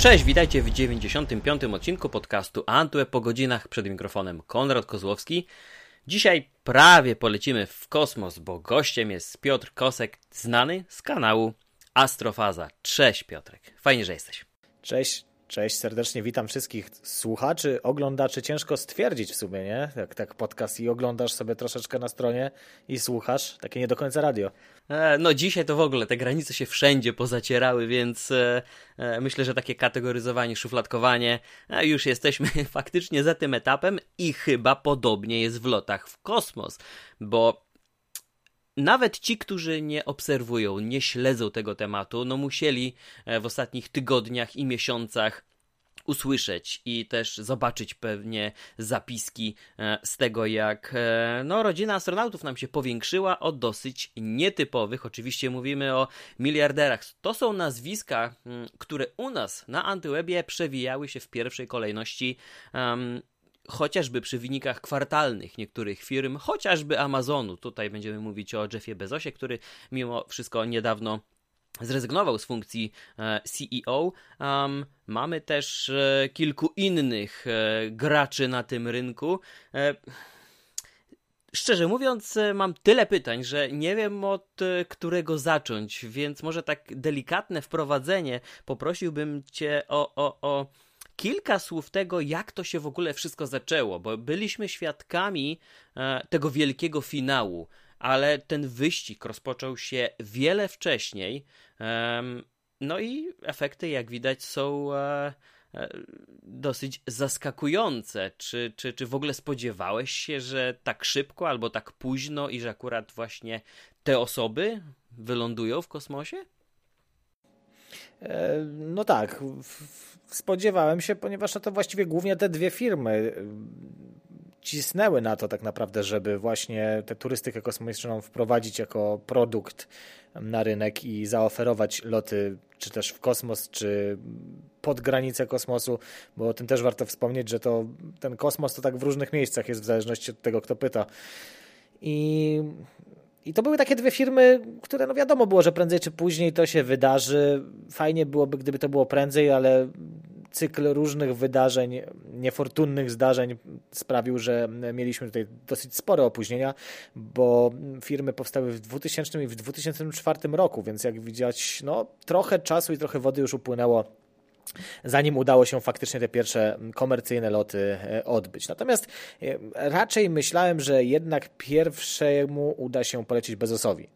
Cześć, witajcie w 95. odcinku podcastu Antweb po godzinach przed mikrofonem Konrad Kozłowski. Dzisiaj prawie polecimy w kosmos, bo gościem jest Piotr Kosek, znany z kanału Astrofaza. Cześć Piotrek, fajnie, że jesteś. Cześć, Cześć, serdecznie witam wszystkich słuchaczy, oglądaczy. Ciężko stwierdzić w sumie, nie? Jak tak podcast i oglądasz sobie troszeczkę na stronie i słuchasz, takie nie do końca radio. E, no dzisiaj to w ogóle te granice się wszędzie pozacierały, więc e, e, myślę, że takie kategoryzowanie, szufladkowanie, już jesteśmy faktycznie za tym etapem i chyba podobnie jest w lotach w kosmos, bo nawet ci, którzy nie obserwują, nie śledzą tego tematu, no musieli e, w ostatnich tygodniach i miesiącach usłyszeć i też zobaczyć pewnie zapiski e, z tego, jak e, no, rodzina astronautów nam się powiększyła o dosyć nietypowych. Oczywiście mówimy o miliarderach. To są nazwiska, które u nas na Antywebie przewijały się w pierwszej kolejności um, chociażby przy wynikach kwartalnych niektórych firm, chociażby Amazonu. Tutaj będziemy mówić o Jeffie Bezosie, który mimo wszystko niedawno zrezygnował z funkcji e, CEO. Um, mamy też e, kilku innych e, graczy na tym rynku. Szczerze mówiąc, mam tyle pytań, że nie wiem od którego zacząć, więc może tak delikatne wprowadzenie poprosiłbym Cię o, o, o kilka słów tego, jak to się w ogóle wszystko zaczęło, bo byliśmy świadkami e, tego wielkiego finału, ale ten wyścig rozpoczął się wiele wcześniej. No i efekty, jak widać, są e, e, dosyć zaskakujące. Czy, czy, czy w ogóle spodziewałeś się, że tak szybko albo tak późno i że akurat właśnie te osoby wylądują w kosmosie? No tak, spodziewałem się, ponieważ no to właściwie głównie te dwie firmy y, cisnęły na to tak naprawdę, żeby właśnie tę turystykę kosmiczną wprowadzić jako produkt na rynek i zaoferować loty czy też w kosmos, czy pod granicę kosmosu, bo o tym też warto wspomnieć, że to ten kosmos to tak w różnych miejscach jest w zależności od tego, kto pyta. I i to były takie dwie firmy, które no wiadomo było, że prędzej czy później to się wydarzy. Fajnie byłoby, gdyby to było prędzej, ale cykl różnych wydarzeń, niefortunnych zdarzeń sprawił, że mieliśmy tutaj dosyć spore opóźnienia, bo firmy powstały w 2000 i w 2004 roku, więc jak widać, no trochę czasu i trochę wody już upłynęło zanim udało się faktycznie te pierwsze komercyjne loty e, odbyć. Natomiast e, raczej myślałem, że jednak pierwszemu uda się polecieć Bezosowi.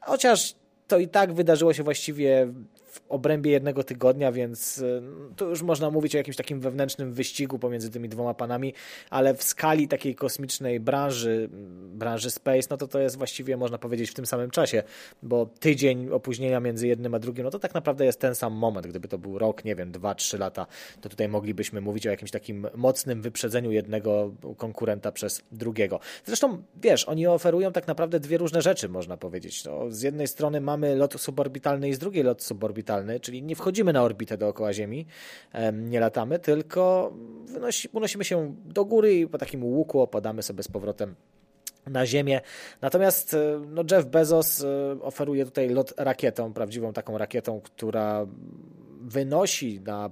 Chociaż to i tak wydarzyło się właściwie w obrębie jednego tygodnia, więc y, tu już można mówić o jakimś takim wewnętrznym wyścigu pomiędzy tymi dwoma panami, ale w skali takiej kosmicznej branży, branży space, no to to jest właściwie można powiedzieć w tym samym czasie, bo tydzień opóźnienia między jednym a drugim, no to tak naprawdę jest ten sam moment. Gdyby to był rok, nie wiem, dwa, trzy lata, to tutaj moglibyśmy mówić o jakimś takim mocnym wyprzedzeniu jednego konkurenta przez drugiego. Zresztą, wiesz, oni oferują tak naprawdę dwie różne rzeczy, można powiedzieć. No, z jednej strony mamy lot suborbitalny i z drugiej lot suborbitalny orbitalny, czyli nie wchodzimy na orbitę dookoła Ziemi, nie latamy, tylko wynosi, unosimy się do góry i po takim łuku opadamy sobie z powrotem na Ziemię. Natomiast e, no Jeff Bezos e, oferuje tutaj lot rakietą, prawdziwą taką rakietą, która wynosi na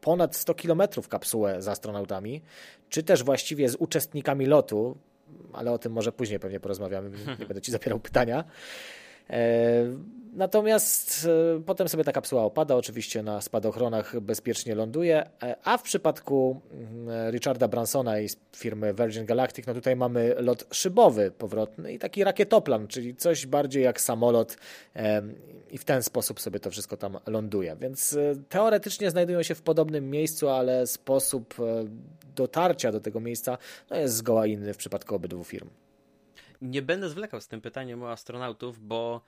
ponad 100 km kapsułę z astronautami, czy też właściwie z uczestnikami lotu, ale o tym może później pewnie porozmawiamy, nie będę Ci zapierał pytania. E, natomiast e, potem sobie ta kapsuła opada, oczywiście na spadochronach bezpiecznie ląduje, e, a w przypadku mm, Richarda Bransona i firmy Virgin Galactic, no tutaj mamy lot szybowy powrotny i taki rakietoplan, czyli coś bardziej jak samolot i w ten sposób sobie to wszystko tam ląduje. Więc teoretycznie znajdują się w podobnym miejscu, ale sposób dotarcia do tego miejsca no jest zgoła inny w przypadku obydwu firm nie będę zwlekał z tym pytaniem o astronautów, bo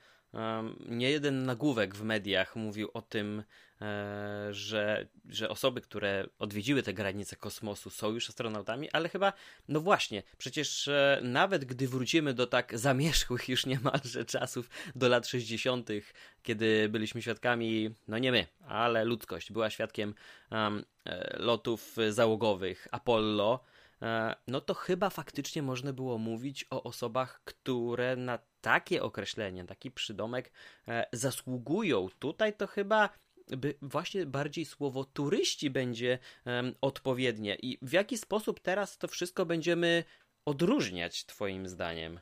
nie jeden nagłówek w mediach mówił o tym, e, że, że osoby, które odwiedziły te granice kosmosu są już astronautami, ale chyba, no właśnie, przecież e, nawet gdy wrócimy do tak zamierzchłych już niemalże czasów, do lat 60., kiedy byliśmy świadkami, no nie my, ale ludzkość była świadkiem um, lotów załogowych Apollo, no to chyba faktycznie można było mówić o osobach, które na takie określenie, taki przydomek e, zasługują. Tutaj to chyba by właśnie bardziej słowo turyści będzie um, odpowiednie i w jaki sposób teraz to wszystko będziemy odróżniać, Twoim zdaniem?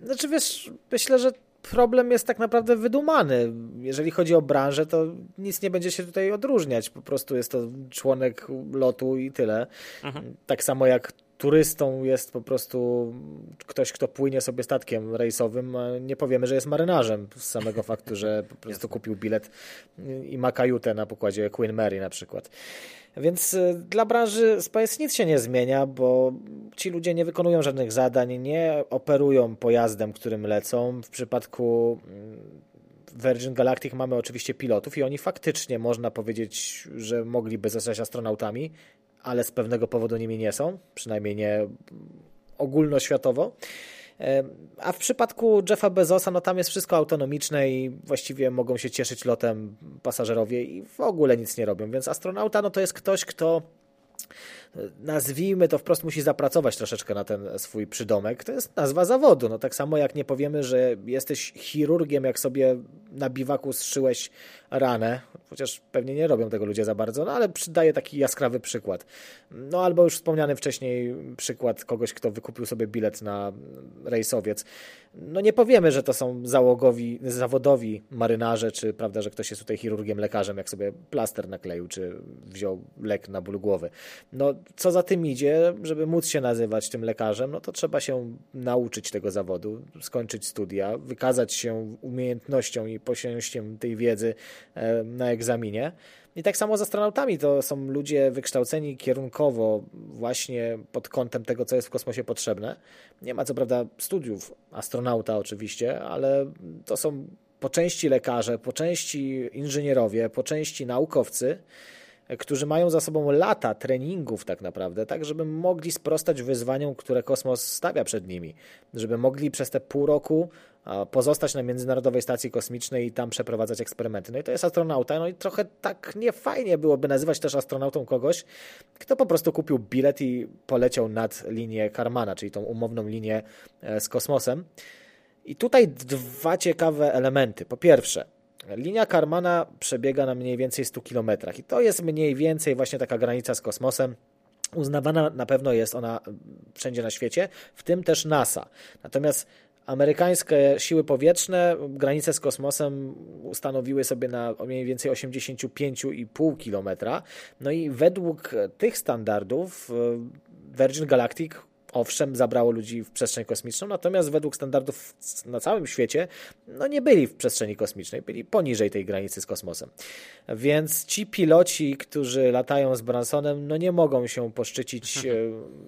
Znaczy, wiesz, myślę, że problem jest tak naprawdę wydumany. Jeżeli chodzi o branżę, to nic nie będzie się tutaj odróżniać. Po prostu jest to członek lotu i tyle. Mhm. Tak samo jak turystą jest po prostu ktoś, kto płynie sobie statkiem rejsowym, nie powiemy, że jest marynarzem z samego faktu, że po prostu kupił bilet i ma kajutę na pokładzie Queen Mary na przykład. Więc y, dla branży Space nic się nie zmienia, bo ci ludzie nie wykonują żadnych zadań, nie operują pojazdem, którym lecą. W przypadku mm, Virgin Galactic mamy oczywiście pilotów i oni faktycznie można powiedzieć, że mogliby zostać astronautami, ale z pewnego powodu nimi nie są, przynajmniej nie ogólnoświatowo. A w przypadku Jeffa Bezosa, no tam jest wszystko autonomiczne i właściwie mogą się cieszyć lotem pasażerowie i w ogóle nic nie robią. Więc astronauta, no to jest ktoś, kto nazwijmy to wprost, musi zapracować troszeczkę na ten swój przydomek. To jest nazwa zawodu. No tak samo jak nie powiemy, że jesteś chirurgiem, jak sobie na biwaku zszyłeś ranę, chociaż pewnie nie robią tego ludzie za bardzo, no ale przydaję taki jaskrawy przykład. No albo już wspomniany wcześniej przykład kogoś, kto wykupił sobie bilet na rejsowiec. No nie powiemy, że to są załogowi, zawodowi marynarze, czy prawda, że ktoś jest tutaj chirurgiem, lekarzem, jak sobie plaster nakleił, czy wziął lek na ból głowy. No co za tym idzie, żeby móc się nazywać tym lekarzem, no to trzeba się nauczyć tego zawodu, skończyć studia, wykazać się umiejętnością i posięciem tej wiedzy e, na egzaminie. I tak samo z astronautami to są ludzie wykształceni kierunkowo właśnie pod kątem tego, co jest w kosmosie potrzebne. Nie ma co prawda studiów astronauta oczywiście, ale to są po części lekarze, po części inżynierowie, po części naukowcy, którzy mają za sobą lata treningów tak naprawdę, tak żeby mogli sprostać wyzwaniom, które kosmos stawia przed nimi, żeby mogli przez te pół roku pozostać na Międzynarodowej Stacji Kosmicznej i tam przeprowadzać eksperymenty. No i to jest astronauta, no i trochę tak niefajnie byłoby nazywać też astronautą kogoś, kto po prostu kupił bilet i poleciał nad linię Karmana, czyli tą umowną linię e, z kosmosem. I tutaj dwa ciekawe elementy. Po pierwsze, Linia Karmana przebiega na mniej więcej 100 km i to jest mniej więcej właśnie taka granica z kosmosem. Uznawana na pewno jest ona wszędzie na świecie, w tym też NASA. Natomiast amerykańskie siły powietrzne granicę z kosmosem ustanowiły sobie na mniej więcej 85,5 km. No i według tych standardów e, Virgin Galactic owszem, zabrało ludzi w przestrzeń kosmiczną, natomiast według standardów na całym świecie no nie byli w przestrzeni kosmicznej, byli poniżej tej granicy z kosmosem. Więc ci piloci, którzy latają z Bransonem, no nie mogą się poszczycić e,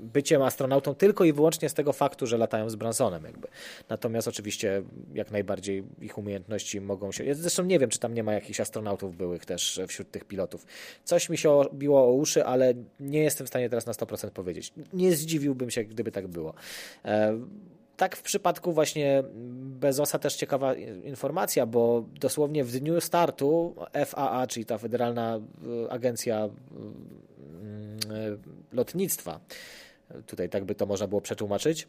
byciem astronautą tylko i wyłącznie z tego faktu, że latają z Bransonem. Jakby. Natomiast oczywiście jak najbardziej ich umiejętności mogą się... Zresztą nie wiem, czy tam nie ma jakichś astronautów byłych też wśród tych pilotów. Coś mi się obiło o uszy, ale nie jestem w stanie teraz na 100% powiedzieć. Nie zdziwiłbym się, gdyby tak było. E, tak w przypadku właśnie Bezosa też ciekawa informacja, bo dosłownie w dniu startu FAA, czyli ta Federalna e, Agencja e, Lotnictwa, tutaj tak by to można było przetłumaczyć,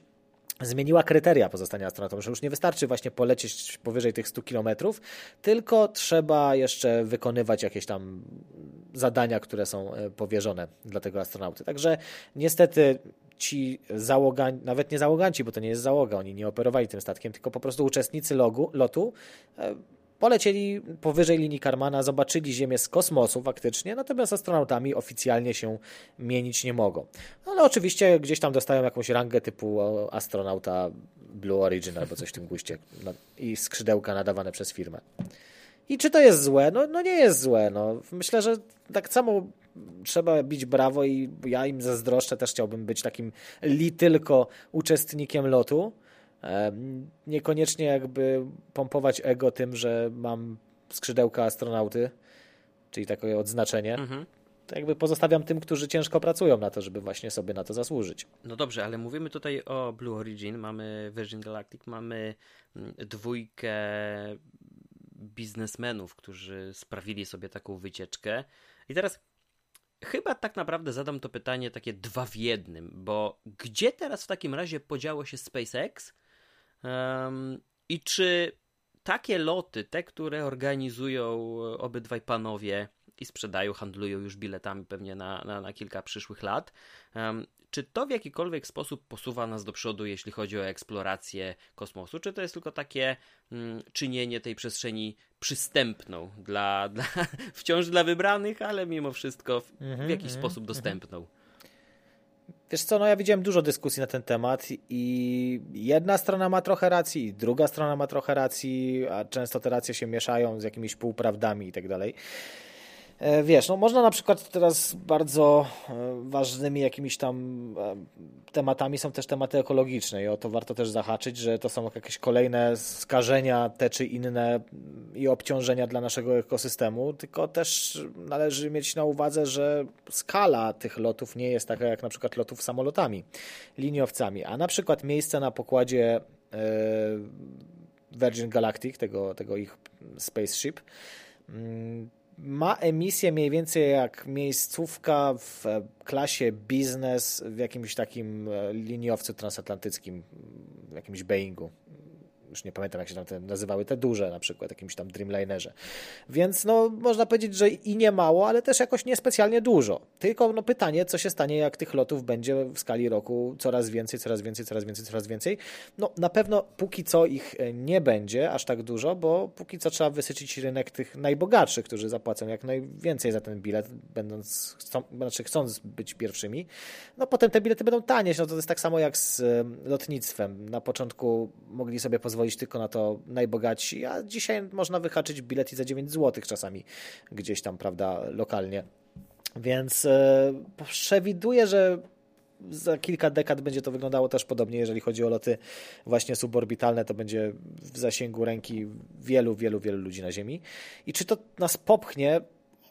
zmieniła kryteria pozostania astronautą, że już nie wystarczy właśnie polecieć powyżej tych 100 kilometrów, tylko trzeba jeszcze wykonywać jakieś tam zadania, które są powierzone dla tego astronauty. Także niestety ci załoganci, nawet nie załoganci, bo to nie jest załoga, oni nie operowali tym statkiem, tylko po prostu uczestnicy logu, lotu e, polecieli powyżej linii Karmana, zobaczyli Ziemię z kosmosu faktycznie, natomiast astronautami oficjalnie się mienić nie mogą. No, ale oczywiście gdzieś tam dostają jakąś rangę typu astronauta Blue Origin albo coś w tym guście no, i skrzydełka nadawane przez firmę. I czy to jest złe? No, no nie jest złe. No. Myślę, że tak samo trzeba bić brawo i ja im zazdroszczę, też chciałbym być takim li tylko uczestnikiem lotu. Niekoniecznie jakby pompować ego tym, że mam skrzydełka astronauty, czyli takie odznaczenie. Mhm. To jakby pozostawiam tym, którzy ciężko pracują na to, żeby właśnie sobie na to zasłużyć. No dobrze, ale mówimy tutaj o Blue Origin, mamy Virgin Galactic, mamy mm, dwójkę biznesmenów, którzy sprawili sobie taką wycieczkę. I teraz chyba tak naprawdę zadam to pytanie takie dwa w jednym, bo gdzie teraz w takim razie podziało się SpaceX um, i czy takie loty, te, które organizują obydwaj panowie i sprzedają, handlują już biletami pewnie na, na, na kilka przyszłych lat. Um, czy to w jakikolwiek sposób posuwa nas do przodu, jeśli chodzi o eksplorację kosmosu? Czy to jest tylko takie mm, czynienie tej przestrzeni przystępną dla, dla wciąż dla wybranych, ale mimo wszystko w, w mhm, jakiś mm, sposób mm, dostępną? Wiesz co, no ja widziałem dużo dyskusji na ten temat i jedna strona ma trochę racji, druga strona ma trochę racji, a często te racje się mieszają z jakimiś półprawdami i tak dalej. E, wiesz, no można na przykład teraz bardzo e, ważnymi jakimiś tam e, tematami są też tematy ekologiczne i o to warto też zahaczyć, że to są jakieś kolejne skażenia te czy inne i obciążenia dla naszego ekosystemu, tylko też należy mieć na uwadze, że skala tych lotów nie jest taka jak na przykład lotów samolotami, liniowcami, a na przykład miejsce na pokładzie Virgin Galactic, tego, tego ich spaceship, mm, ma emisję mniej więcej jak miejscówka w klasie biznes w jakimś takim e, liniowcu transatlantyckim, w jakimś Boeingu już nie pamiętam jak się tam te nazywały, te duże na przykład, jakimś tam Dreamlinerze. Więc no, można powiedzieć, że i nie mało, ale też jakoś niespecjalnie dużo. Tylko no, pytanie, co się stanie, jak tych lotów będzie w skali roku coraz więcej, coraz więcej, coraz więcej, coraz więcej. No na pewno póki co ich e, nie będzie aż tak dużo, bo póki co trzeba wysycić rynek tych najbogatszych, którzy zapłacą jak najwięcej za ten bilet, będąc, chcą, znaczy chcąc być pierwszymi. No potem te bilety będą tanie, no to jest tak samo jak z e, lotnictwem. Na początku mogli sobie pozwolić pozwolić tylko na to najbogatsi, a dzisiaj można wyhaczyć bilet i za 9 zł czasami gdzieś tam, prawda, lokalnie. Więc e, przewiduję, że za kilka dekad będzie to wyglądało też podobnie, jeżeli chodzi o loty właśnie suborbitalne, to będzie w zasięgu ręki wielu, wielu, wielu ludzi na Ziemi. I czy to nas popchnie?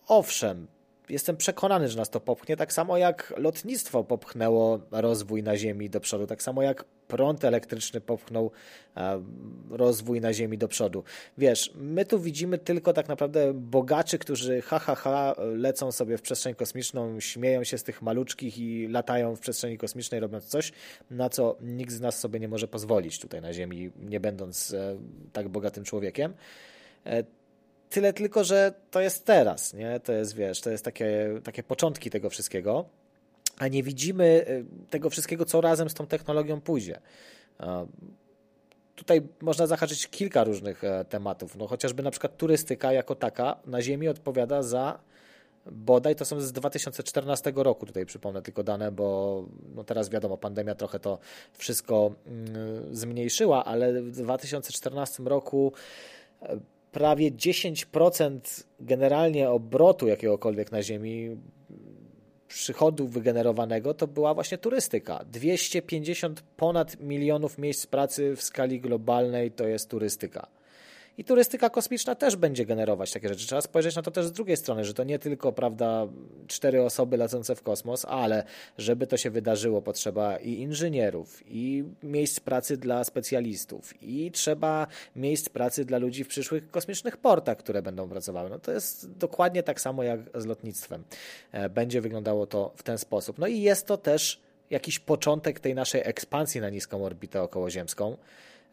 Owszem, jestem przekonany, że nas to popchnie, tak samo jak lotnictwo popchnęło rozwój na Ziemi do przodu, tak samo jak prąd elektryczny popchnął e, rozwój na Ziemi do przodu. Wiesz, my tu widzimy tylko tak naprawdę bogaczy, którzy ha, ha, ha, lecą sobie w przestrzeń kosmiczną, śmieją się z tych maluczkich i latają w przestrzeni kosmicznej, robiąc coś, na co nikt z nas sobie nie może pozwolić tutaj na Ziemi, nie będąc e, tak bogatym człowiekiem. Tyle tylko, że to jest teraz, nie? To jest, wiesz, to jest takie, takie początki tego wszystkiego a nie widzimy y, tego wszystkiego, co razem z tą technologią pójdzie. Tutaj można zahaczyć kilka różnych e, tematów. No, chociażby na przykład turystyka jako taka na Ziemi odpowiada za bodaj to są z 2014 roku, tutaj przypomnę tylko dane, bo no teraz wiadomo, pandemia trochę to wszystko mm, zmniejszyła, ale w 2014 roku e, prawie 10% generalnie obrotu jakiegokolwiek na Ziemi przychodu wygenerowanego to była właśnie turystyka. 250 ponad milionów miejsc pracy w skali globalnej to jest turystyka. I turystyka kosmiczna też będzie generować takie rzeczy. Trzeba spojrzeć na to też z drugiej strony, że to nie tylko, prawda, cztery osoby lecące w kosmos, ale żeby to się wydarzyło, potrzeba i inżynierów, i miejsc pracy dla specjalistów, i trzeba miejsc pracy dla ludzi w przyszłych kosmicznych portach, które będą pracowały. No to jest dokładnie tak samo jak z lotnictwem. E, będzie wyglądało to w ten sposób. No i jest to też jakiś początek tej naszej ekspansji na niską orbitę okołoziemską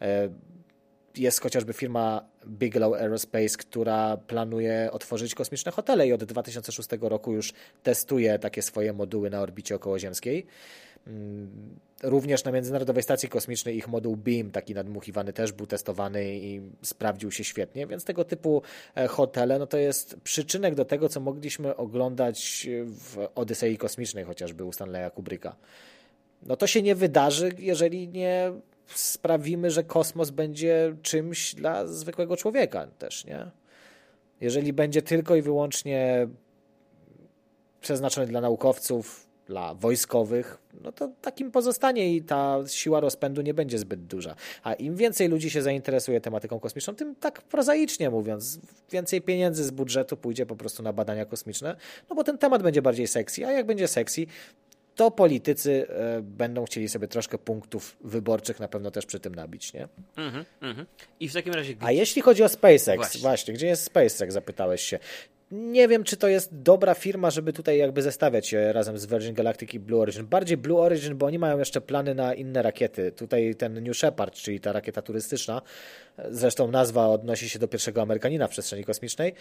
e, jest chociażby firma Bigelow Aerospace, która planuje otworzyć kosmiczne hotele i od 2006 roku już testuje takie swoje moduły na orbicie okołoziemskiej. Mm, również na Międzynarodowej Stacji Kosmicznej ich moduł BEAM, taki nadmuchiwany, też był testowany i sprawdził się świetnie, więc tego typu e, hotele no to jest przyczynek do tego, co mogliśmy oglądać w Odysei Kosmicznej, chociażby u Stanleya Kubricka. No to się nie wydarzy, jeżeli nie sprawimy, że kosmos będzie czymś dla zwykłego człowieka też, nie? Jeżeli będzie tylko i wyłącznie przeznaczony dla naukowców, dla wojskowych, no to takim pozostanie i ta siła rozpędu nie będzie zbyt duża. A im więcej ludzi się zainteresuje tematyką kosmiczną, tym tak prozaicznie mówiąc, więcej pieniędzy z budżetu pójdzie po prostu na badania kosmiczne, no bo ten temat będzie bardziej sexy, a jak będzie sexy, to politycy e, będą chcieli sobie troszkę punktów wyborczych na pewno też przy tym nabić, nie? Mm -hmm, I w takim razie... A jeśli chodzi o SpaceX, właśnie. właśnie, gdzie jest SpaceX, zapytałeś się. Nie wiem, czy to jest dobra firma, żeby tutaj jakby zestawiać się razem z Virgin Galactic i Blue Origin. Bardziej Blue Origin, bo oni mają jeszcze plany na inne rakiety. Tutaj ten New Shepard, czyli ta rakieta turystyczna, zresztą nazwa odnosi się do pierwszego Amerykanina w przestrzeni kosmicznej,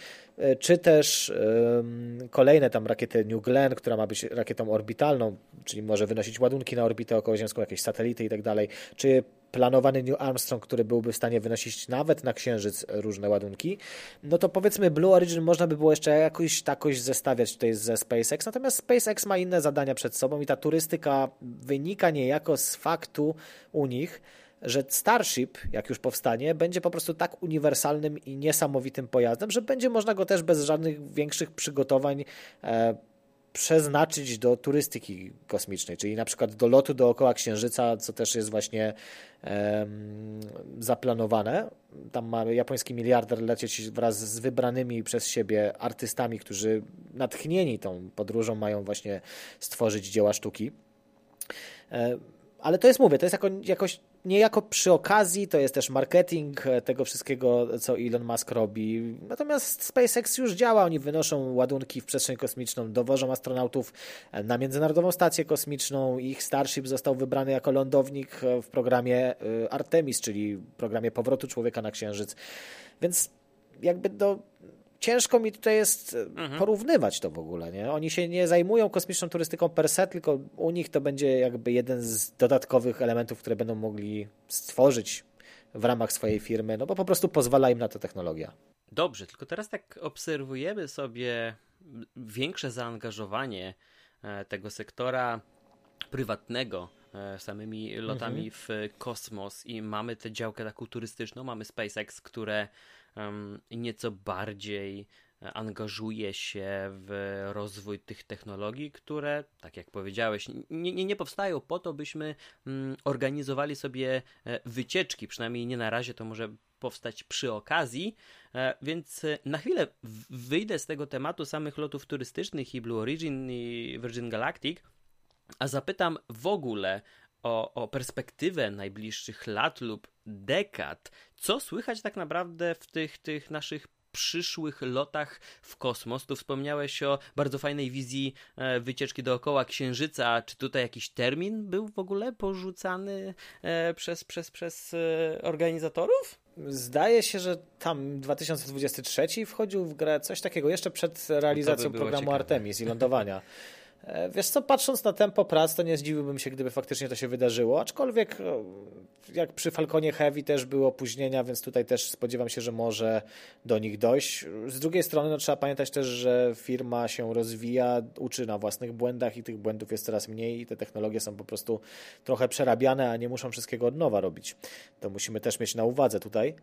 czy też um, kolejne tam rakiety New Glenn, która ma być rakietą orbitalną, czyli może wynosić ładunki na orbitę okołoziemską, jakieś satelity i tak dalej, czy planowany New Armstrong, który byłby w stanie wynosić nawet na Księżyc różne ładunki, no to powiedzmy Blue Origin można by było jeszcze jakoś takoś zestawiać tutaj ze SpaceX, natomiast SpaceX ma inne zadania przed sobą i ta turystyka wynika niejako z faktu u nich, że Starship, jak już powstanie, będzie po prostu tak uniwersalnym i niesamowitym pojazdem, że będzie można go też bez żadnych większych przygotowań e, przeznaczyć do turystyki kosmicznej, czyli na przykład do lotu dookoła Księżyca, co też jest właśnie zaplanowane. Tam ma japoński miliarder lecieć wraz z wybranymi przez siebie artystami, którzy natchnieni tą podróżą mają właśnie stworzyć dzieła sztuki. E, ale to jest, mówię, to jest jako, jakoś niejako przy okazji, to jest też marketing e, tego wszystkiego, co Elon Musk robi. Natomiast SpaceX już działa, oni wynoszą ładunki w przestrzeń kosmiczną, dowożą astronautów e, na Międzynarodową Stację Kosmiczną. Ich Starship został wybrany jako lądownik e, w programie Artemis, czyli programie powrotu człowieka na Księżyc. Więc jakby do ciężko mi tutaj jest e, mhm. porównywać to w ogóle. Nie? Oni się nie zajmują kosmiczną turystyką per se, tylko u nich to będzie jakby jeden z dodatkowych elementów, które będą mogli stworzyć w ramach swojej firmy, no bo po prostu pozwala im na to technologia. Dobrze, tylko teraz tak obserwujemy sobie większe zaangażowanie e, tego sektora prywatnego e, samymi lotami mhm. w kosmos i mamy tę działkę taką turystyczną, mamy SpaceX, które nieco bardziej angażuje się w rozwój tych technologii, które, tak jak powiedziałeś, nie, nie, nie powstają po to, byśmy mm, organizowali sobie e, wycieczki, przynajmniej nie na razie to może powstać przy okazji, e, więc e, na chwilę wyjdę z tego tematu samych lotów turystycznych i Blue Origin i Virgin Galactic, a zapytam w ogóle o, o perspektywę najbliższych lat lub dekad, co słychać tak naprawdę w tych, tych naszych przyszłych lotach w kosmos. Tu wspomniałeś o bardzo fajnej wizji e, wycieczki dookoła Księżyca. Czy tutaj jakiś termin był w ogóle porzucany e, przez, przez, przez e, organizatorów? Zdaje się, że tam 2023 wchodził w grę coś takiego jeszcze przed realizacją by programu ciekawe. Artemis i lądowania. E, wiesz co, patrząc na tempo prac, to nie zdziwiłbym się, gdyby faktycznie to się wydarzyło, aczkolwiek e, jak przy Falconie Heavy też były opóźnienia, więc tutaj też spodziewam się, że może do nich dojść. Z drugiej strony no, trzeba pamiętać też, że firma się rozwija, uczy na własnych błędach i tych błędów jest coraz mniej i te technologie są po prostu trochę przerabiane, a nie muszą wszystkiego od nowa robić. To musimy też mieć na uwadze tutaj.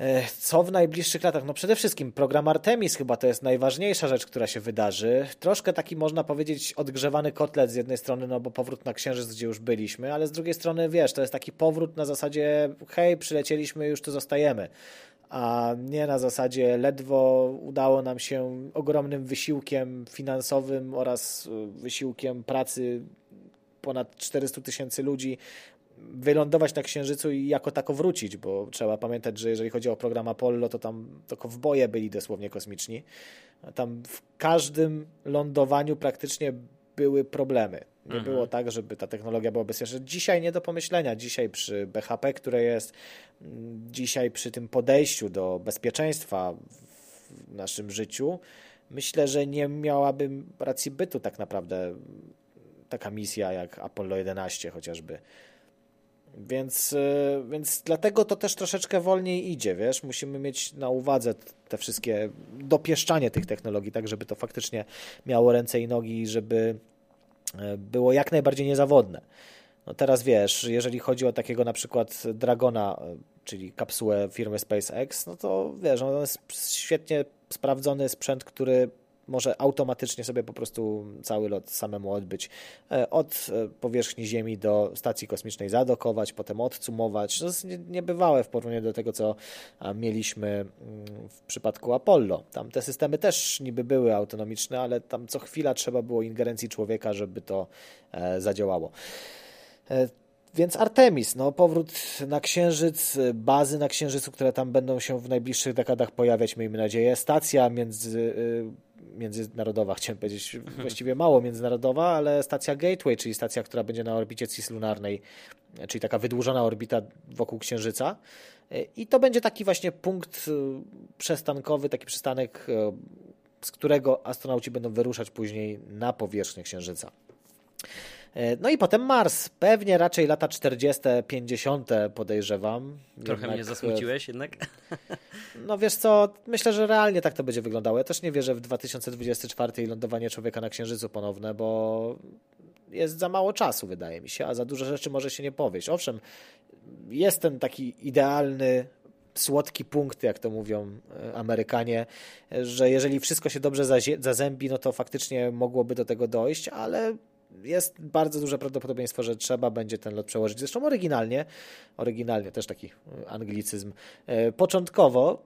E, co w najbliższych latach? No przede wszystkim program Artemis chyba to jest najważniejsza rzecz, która się wydarzy. Troszkę taki można powiedzieć odgrzewany kotlet z jednej strony, no bo powrót na Księżyc, gdzie już byliśmy, ale z drugiej strony wiesz, to jest taki powrót na zasadzie hej, przylecieliśmy, już tu zostajemy. A nie na zasadzie ledwo udało nam się ogromnym wysiłkiem finansowym oraz wysiłkiem pracy ponad 400 tysięcy ludzi wylądować na Księżycu i jako tako wrócić, bo trzeba pamiętać, że jeżeli chodzi o program Apollo, to tam to kowboje byli dosłownie kosmiczni. Tam w każdym lądowaniu praktycznie były problemy. Nie mhm. było tak, żeby ta technologia była bezpieczna. Dzisiaj nie do pomyślenia. Dzisiaj przy BHP, które jest, mm, dzisiaj przy tym podejściu do bezpieczeństwa w naszym życiu, myślę, że nie miałaby racji bytu tak naprawdę taka misja jak Apollo 11 chociażby. Więc, e, więc dlatego to też troszeczkę wolniej idzie, wiesz, musimy mieć na uwadze te wszystkie dopieszczanie tych technologii, tak żeby to faktycznie miało ręce i nogi, żeby e, było jak najbardziej niezawodne. No teraz wiesz, jeżeli chodzi o takiego na przykład Dragona, e, czyli kapsułę firmy SpaceX, no to wiesz, on jest świetnie sprawdzony sprzęt, który może automatycznie sobie po prostu cały lot samemu odbyć. E, od e, powierzchni Ziemi do stacji kosmicznej zadokować, potem odcumować. To jest niebywałe w porównaniu do tego, co mieliśmy mm, w przypadku Apollo. Tam te systemy też niby były autonomiczne, ale tam co chwila trzeba było ingerencji człowieka, żeby to e, zadziałało. więc Artemis, no powrót na Księżyc, bazy na Księżycu, które tam będą się w najbliższych dekadach pojawiać, miejmy nadzieję. Stacja między, międzynarodowa, chciałem powiedzieć, właściwie mało międzynarodowa, ale stacja Gateway, czyli stacja, która będzie na orbicie cisłunarnej, czyli taka wydłużona orbita wokół Księżyca. I to będzie taki właśnie punkt y, przestankowy, taki przystanek, y, z którego astronauci będą wyruszać później na powierzchnię Księżyca. E, no i potem Mars. Pewnie raczej lata 40., 50. podejrzewam. Trochę jednak, mnie zasmuciłeś jednak. No wiesz co, myślę, że realnie tak to będzie wyglądało. Ja też nie wierzę w 2024 lądowanie człowieka na Księżycu ponowne, bo jest za mało czasu, wydaje mi się, a za dużo rzeczy może się nie powieść. Owszem, jest ten taki idealny słodki punkt, jak to mówią e, Amerykanie, że jeżeli wszystko się dobrze zazębi, no to faktycznie mogłoby do tego dojść, ale jest bardzo duże prawdopodobieństwo, że trzeba będzie ten lot przełożyć. Zresztą oryginalnie, oryginalnie też taki e, anglicyzm, e, początkowo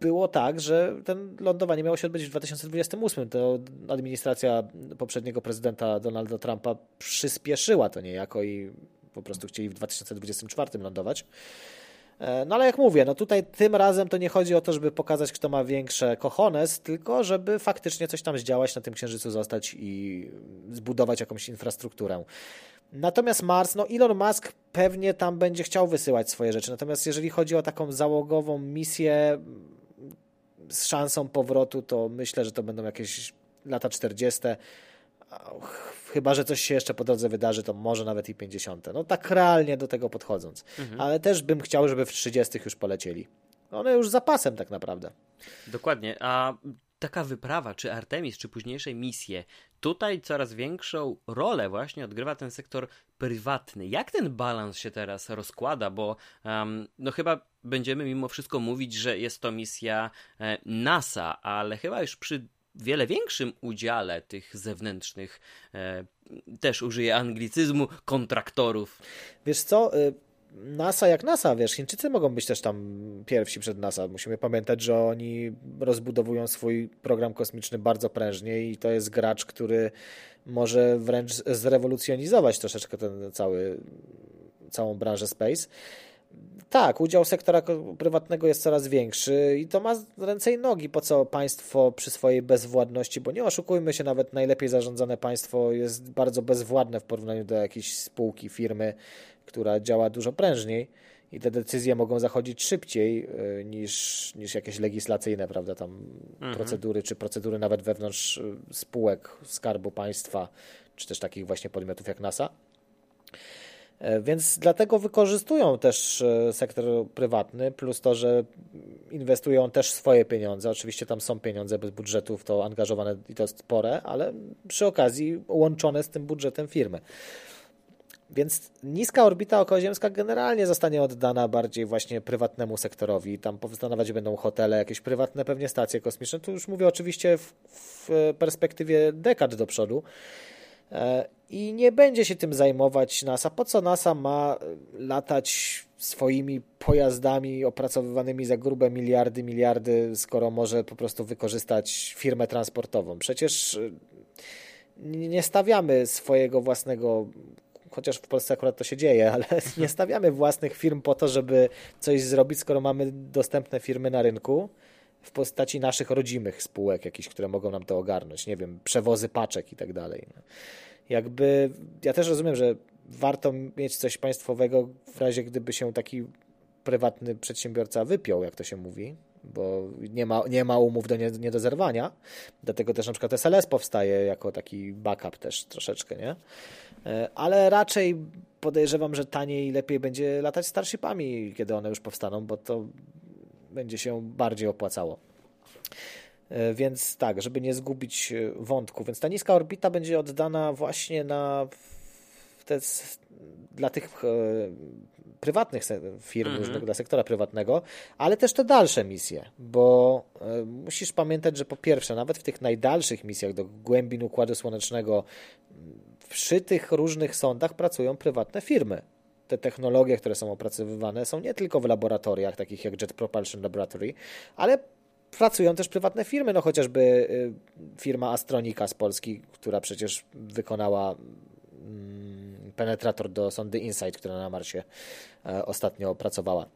było tak, że ten lądowanie miało się odbyć w 2028. To administracja poprzedniego prezydenta Donalda Trumpa przyspieszyła to niejako i po prostu chcieli w 2024 lądować. E, no ale jak mówię, no tutaj tym razem to nie chodzi o to, żeby pokazać, kto ma większe cojones, tylko żeby faktycznie coś tam zdziałać na tym księżycu, zostać i zbudować jakąś infrastrukturę. Natomiast Mars, no Elon Musk pewnie tam będzie chciał wysyłać swoje rzeczy. Natomiast jeżeli chodzi o taką załogową misję z szansą powrotu, to myślę, że to będą jakieś lata 40 chyba, że coś się jeszcze po drodze wydarzy, to może nawet i 50. No tak realnie do tego podchodząc. Mhm. Ale też bym chciał, żeby w 30 już polecieli. One już zapasem tak naprawdę. Dokładnie. A taka wyprawa, czy Artemis, czy późniejsze misje, tutaj coraz większą rolę właśnie odgrywa ten sektor prywatny. Jak ten balans się teraz rozkłada? Bo um, no chyba będziemy mimo wszystko mówić, że jest to misja e, NASA, ale chyba już przy wiele większym udziale tych zewnętrznych, e, też użyję anglicyzmu, kontraktorów. Wiesz co, y, NASA jak NASA, wiesz, Chińczycy mogą być też tam pierwsi przed NASA. Musimy pamiętać, że oni rozbudowują swój program kosmiczny bardzo prężnie i to jest gracz, który może wręcz zrewolucjonizować troszeczkę ten cały, całą branżę space. Tak, udział sektora prywatnego jest coraz większy i to ma ręce i nogi. Po co państwo przy swojej bezwładności, bo nie oszukujmy się, nawet najlepiej zarządzane państwo jest bardzo bezwładne w porównaniu do jakiejś spółki, firmy, która działa dużo prężniej i te decyzje mogą zachodzić szybciej e, niż, niż jakieś legislacyjne, prawda, tam mhm. procedury, czy procedury nawet wewnątrz e, spółek Skarbu Państwa, czy też takich właśnie podmiotów jak NASA. E, więc dlatego wykorzystują też e, sektor prywatny, plus to, że inwestują też swoje pieniądze. Oczywiście tam są pieniądze bez budżetów, to angażowane i to spore, ale przy okazji łączone z tym budżetem firmy. Więc niska orbita okołoziemska generalnie zostanie oddana bardziej właśnie prywatnemu sektorowi. Tam powstawać będą hotele, jakieś prywatne pewnie stacje kosmiczne. Tu już mówię oczywiście w, w perspektywie dekad do przodu. E, i nie będzie się tym zajmować NASA. Po co NASA ma latać swoimi pojazdami opracowywanymi za grube miliardy, miliardy, skoro może po prostu wykorzystać firmę transportową? Przecież y, nie stawiamy swojego własnego chociaż w Polsce akurat to się dzieje, ale nie stawiamy własnych firm po to, żeby coś zrobić, skoro mamy dostępne firmy na rynku w postaci naszych rodzimych spółek, jakichś, które mogą nam to ogarnąć, nie wiem, przewozy paczek i tak dalej. Jakby ja też rozumiem, że warto mieć coś państwowego w razie gdyby się taki prywatny przedsiębiorca wypiął, jak to się mówi, bo nie ma, nie ma umów do nie, nie do zerwania. Dlatego też na przykład SLS powstaje jako taki backup też troszeczkę, nie? E, ale raczej podejrzewam, że taniej i lepiej będzie latać Starshipami, kiedy one już powstaną, bo to będzie się bardziej opłacało. E, więc tak, żeby nie zgubić e, wątku. Więc ta niska orbita będzie oddana właśnie na te, dla tych e, prywatnych firm, mhm. różnego, dla sektora prywatnego, ale też te dalsze misje, bo musisz pamiętać, że po pierwsze, nawet w tych najdalszych misjach do głębin Układu Słonecznego, przy tych różnych sondach pracują prywatne firmy te technologie, które są opracowywane, są nie tylko w laboratoriach, takich jak Jet Propulsion Laboratory, ale pracują też prywatne firmy, no chociażby y, firma Astronika z Polski, która przecież wykonała mm, penetrator do sondy InSight, która na Marsie ostatnio pracowała.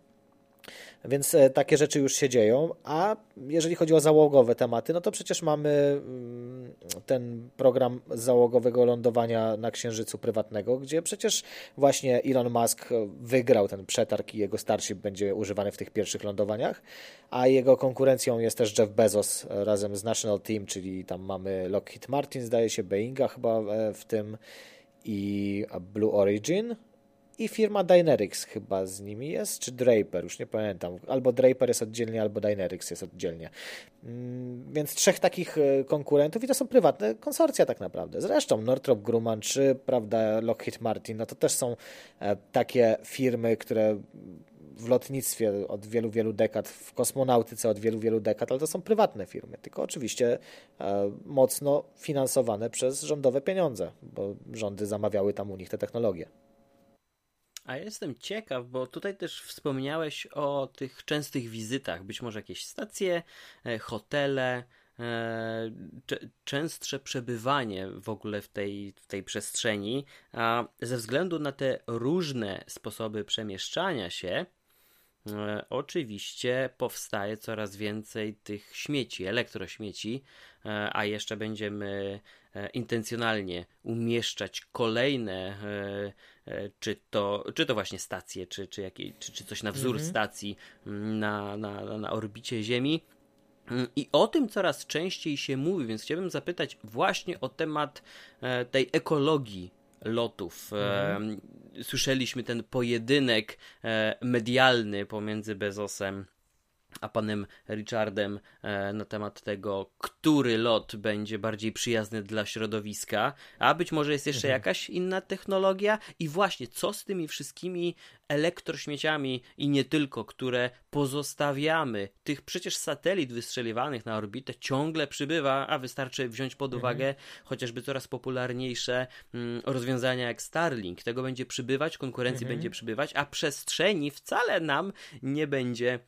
Więc e, takie rzeczy już się dzieją, a jeżeli chodzi o załogowe tematy, no to przecież mamy mm, ten program załogowego lądowania na Księżycu prywatnego, gdzie przecież właśnie Elon Musk wygrał ten przetarg i jego Starship będzie używany w tych pierwszych lądowaniach, a jego konkurencją jest też Jeff Bezos razem z National Team, czyli tam mamy Lockheed Martin, zdaje się, Boeinga chyba e, w tym i Blue Origin, i firma Dynerix chyba z nimi jest, czy Draper, już nie pamiętam. Albo Draper jest oddzielnie, albo Dynerix jest oddzielnie. Mm, więc trzech takich e, konkurentów i to są prywatne konsorcja tak naprawdę. Zresztą Northrop Grumman czy prawda Lockheed Martin, no to też są e, takie firmy, które w lotnictwie od wielu, wielu dekad, w kosmonautyce od wielu, wielu dekad, ale to są prywatne firmy, tylko oczywiście e, mocno finansowane przez rządowe pieniądze, bo rządy zamawiały tam u nich te technologie. A jestem ciekaw, bo tutaj też wspomniałeś o tych częstych wizytach, być może jakieś stacje, e, hotele, e, częstsze przebywanie w ogóle w tej, w tej przestrzeni, a ze względu na te różne sposoby przemieszczania się, oczywiście powstaje coraz więcej tych śmieci, elektrośmieci, a jeszcze będziemy intencjonalnie umieszczać kolejne E, czy to, czy to właśnie stacje, czy, czy, jakie, czy, czy coś na wzór mhm. stacji mm, na, na, na orbicie Ziemi. Mm, I o tym coraz częściej się mówi, więc chciałbym zapytać właśnie o temat e, tej ekologii lotów. E, mhm. Słyszeliśmy ten pojedynek medialny pomiędzy Bezosem a panem Richardem e, na temat tego, który lot będzie bardziej przyjazny dla środowiska, a być może jest jeszcze mhm. jakaś inna technologia i właśnie co z tymi wszystkimi elektrośmieciami i nie tylko, które pozostawiamy, tych przecież satelit wystrzeliwanych na orbitę ciągle przybywa, a wystarczy wziąć pod mhm. uwagę chociażby coraz popularniejsze mm, rozwiązania jak Starlink. Tego będzie przybywać, konkurencji mhm. będzie przybywać, a przestrzeni wcale nam nie będzie